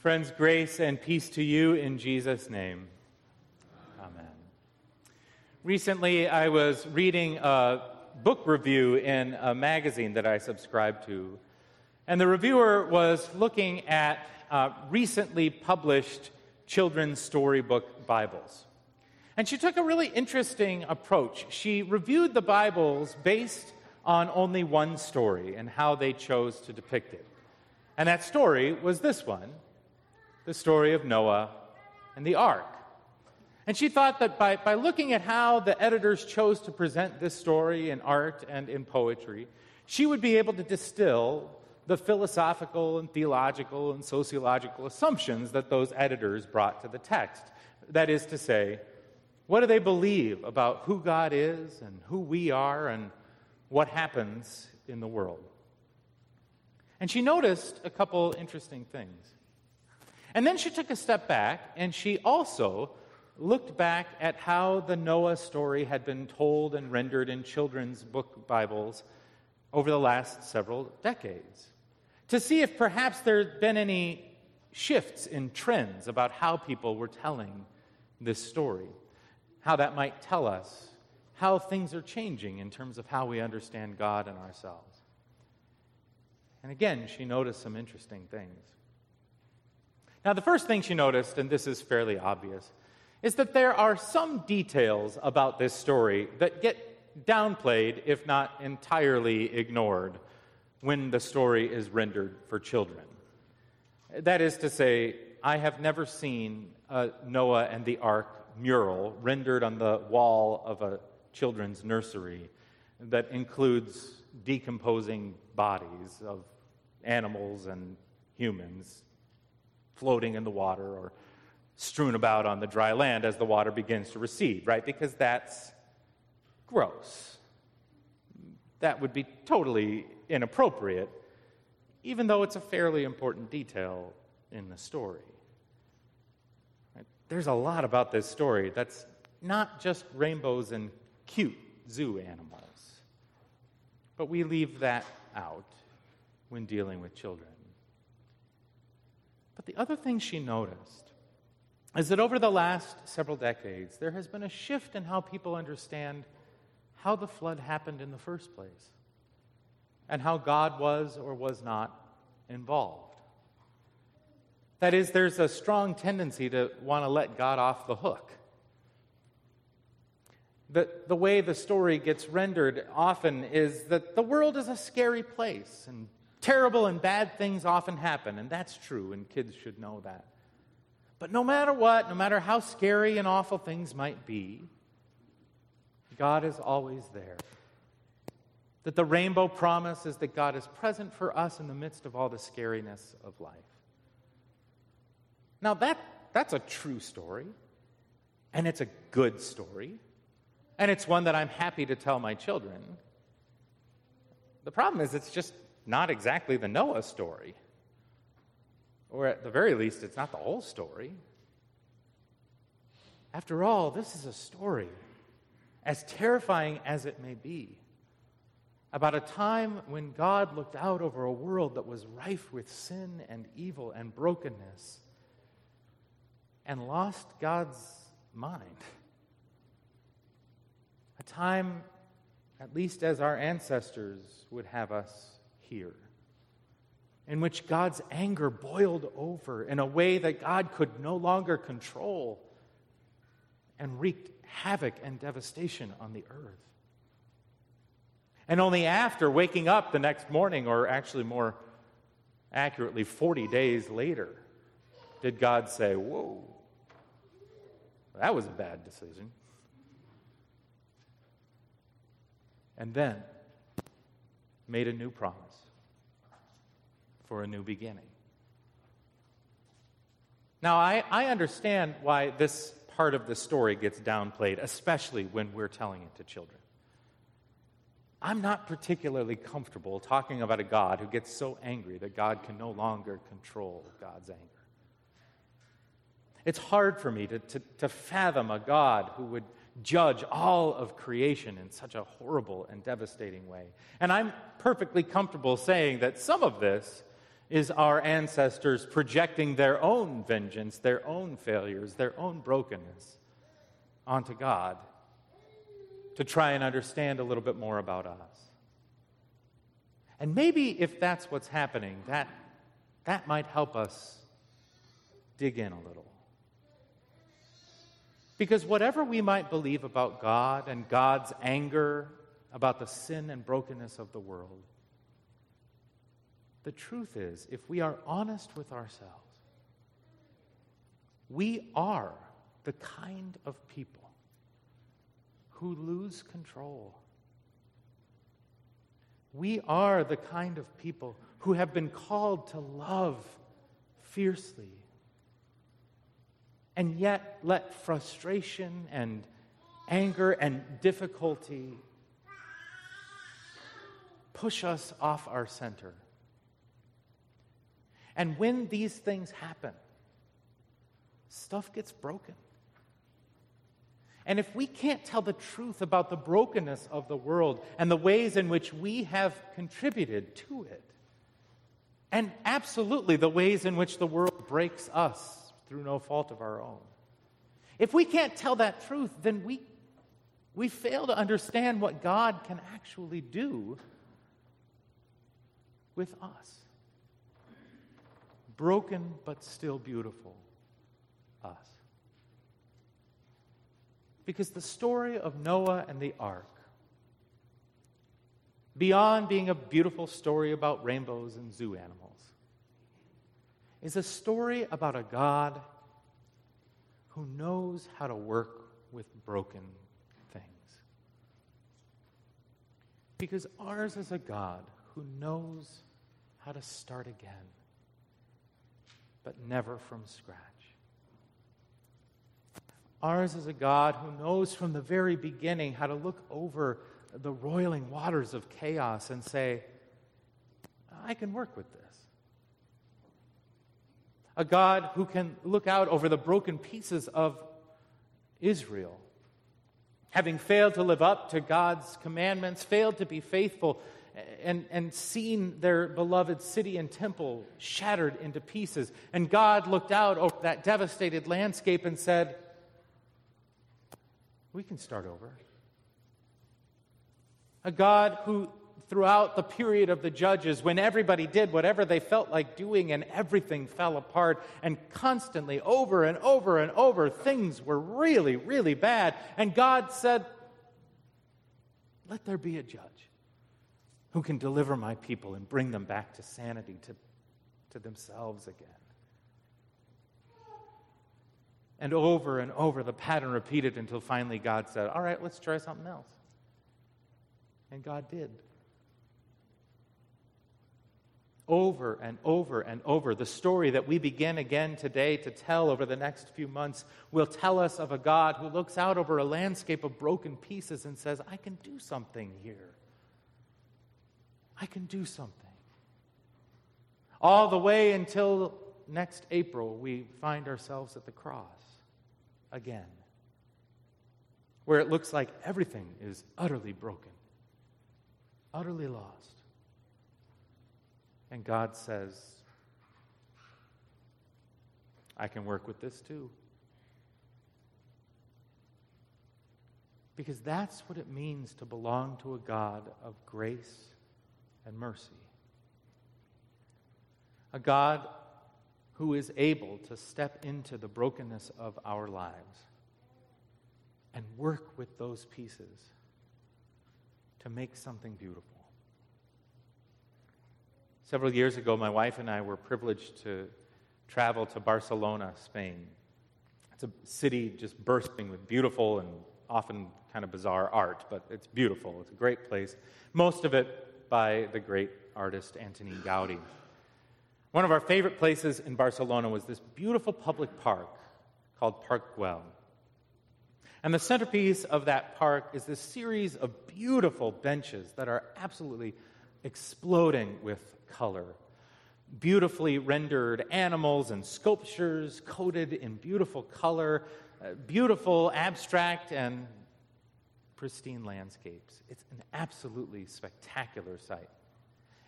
Friends, grace and peace to you in Jesus' name. Amen. Recently, I was reading a book review in a magazine that I subscribe to, and the reviewer was looking at uh, recently published children's storybook Bibles. And she took a really interesting approach. She reviewed the Bibles based on only one story and how they chose to depict it. And that story was this one the story of Noah and the ark. And she thought that by, by looking at how the editors chose to present this story in art and in poetry, she would be able to distill the philosophical and theological and sociological assumptions that those editors brought to the text. That is to say, what do they believe about who God is and who we are and what happens in the world? And she noticed a couple interesting things. And then she took a step back and she also looked back at how the Noah story had been told and rendered in children's book Bibles over the last several decades to see if perhaps there had been any shifts in trends about how people were telling this story, how that might tell us how things are changing in terms of how we understand God and ourselves. And again, she noticed some interesting things. Now, the first thing she noticed, and this is fairly obvious, is that there are some details about this story that get downplayed, if not entirely ignored, when the story is rendered for children. That is to say, I have never seen a Noah and the Ark mural rendered on the wall of a children's nursery that includes decomposing bodies of animals and humans floating in the water or strewn about on the dry land as the water begins to recede, right? Because that's gross. That would be totally inappropriate, even though it's a fairly important detail in the story. There's a lot about this story that's not just rainbows and cute zoo animals, but we leave that out when dealing with children. But the other thing she noticed is that over the last several decades, there has been a shift in how people understand how the flood happened in the first place and how God was or was not involved. That is, there's a strong tendency to want to let God off the hook. The, the way the story gets rendered often is that the world is a scary place and Terrible and bad things often happen, and that's true, and kids should know that. But no matter what, no matter how scary and awful things might be, God is always there. That the rainbow promise is that God is present for us in the midst of all the scariness of life. Now, that, that's a true story, and it's a good story, and it's one that I'm happy to tell my children. The problem is, it's just not exactly the Noah story. Or at the very least, it's not the whole story. After all, this is a story, as terrifying as it may be, about a time when God looked out over a world that was rife with sin and evil and brokenness and lost God's mind. A time, at least as our ancestors would have us hear, in which God's anger boiled over in a way that God could no longer control and wreaked havoc and devastation on the earth. And only after waking up the next morning, or actually more accurately, 40 days later, did God say, Whoa, that was a bad decision. And then made a new promise for a new beginning. Now, I, I understand why this part of the story gets downplayed, especially when we're telling it to children. I'm not particularly comfortable talking about a God who gets so angry that God can no longer control God's anger. It's hard for me to, to, to, fathom a God who would judge all of creation in such a horrible and devastating way. And I'm perfectly comfortable saying that some of this is our ancestors projecting their own vengeance, their own failures, their own brokenness onto God to try and understand a little bit more about us. And maybe if that's what's happening, that, that might help us dig in a little. Because whatever we might believe about God and God's anger about the sin and brokenness of the world, the truth is, if we are honest with ourselves, we are the kind of people who lose control. We are the kind of people who have been called to love fiercely and yet let frustration and anger and difficulty push us off our center. And when these things happen, stuff gets broken. And if we can't tell the truth about the brokenness of the world and the ways in which we have contributed to it, and absolutely the ways in which the world breaks us through no fault of our own, if we can't tell that truth, then we, we fail to understand what God can actually do with us broken but still beautiful us. Because the story of Noah and the ark, beyond being a beautiful story about rainbows and zoo animals, is a story about a God who knows how to work with broken things. Because ours is a God who knows how to start again but never from scratch. Ours is a God who knows from the very beginning how to look over the roiling waters of chaos and say, I can work with this. A God who can look out over the broken pieces of Israel, having failed to live up to God's commandments, failed to be faithful and, and seen their beloved city and temple shattered into pieces. And God looked out over that devastated landscape and said, We can start over. A God who, throughout the period of the judges, when everybody did whatever they felt like doing and everything fell apart, and constantly, over and over and over, things were really, really bad. And God said, Let there be a judge who can deliver my people and bring them back to sanity, to, to themselves again. And over and over, the pattern repeated until finally God said, All right, let's try something else. And God did. Over and over and over, the story that we begin again today to tell over the next few months will tell us of a God who looks out over a landscape of broken pieces and says, I can do something here. I can do something. All the way until next April, we find ourselves at the cross again, where it looks like everything is utterly broken, utterly lost. And God says, I can work with this too. Because that's what it means to belong to a God of grace and mercy. A God who is able to step into the brokenness of our lives and work with those pieces to make something beautiful. Several years ago, my wife and I were privileged to travel to Barcelona, Spain. It's a city just bursting with beautiful and often kind of bizarre art, but it's beautiful. It's a great place. Most of it by the great artist Antoni Gaudi. One of our favorite places in Barcelona was this beautiful public park called Park Güell. And the centerpiece of that park is this series of beautiful benches that are absolutely exploding with color. Beautifully rendered animals and sculptures coated in beautiful color, uh, beautiful abstract and pristine landscapes. It's an absolutely spectacular sight.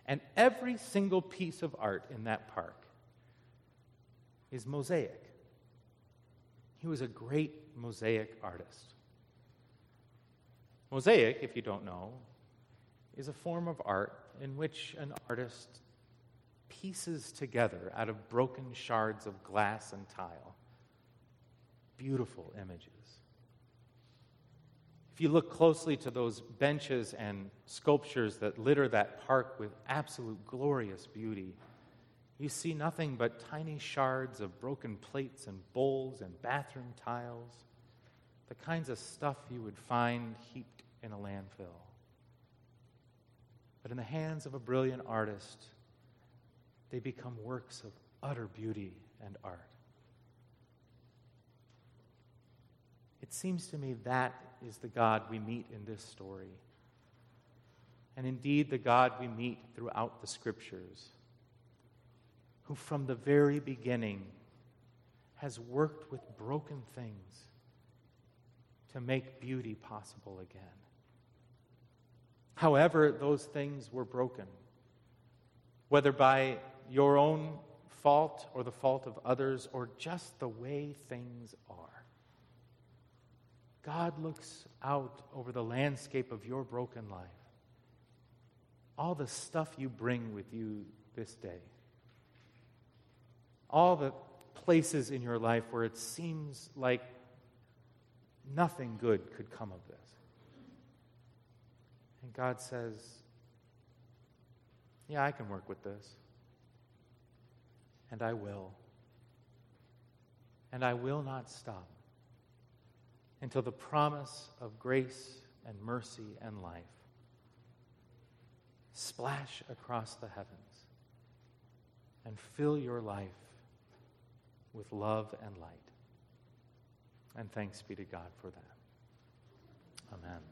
And every single piece of art in that park is mosaic. He was a great mosaic artist. Mosaic, if you don't know, is a form of art in which an artist pieces together out of broken shards of glass and tile beautiful images. If you look closely to those benches and sculptures that litter that park with absolute glorious beauty, you see nothing but tiny shards of broken plates and bowls and bathroom tiles, the kinds of stuff you would find heaped in a landfill. In the hands of a brilliant artist, they become works of utter beauty and art. It seems to me that is the God we meet in this story. And indeed, the God we meet throughout the scriptures, who from the very beginning has worked with broken things to make beauty possible again. However, those things were broken, whether by your own fault or the fault of others or just the way things are. God looks out over the landscape of your broken life, all the stuff you bring with you this day, all the places in your life where it seems like nothing good could come of this. And God says, Yeah, I can work with this. And I will. And I will not stop until the promise of grace and mercy and life splash across the heavens and fill your life with love and light. And thanks be to God for that. Amen.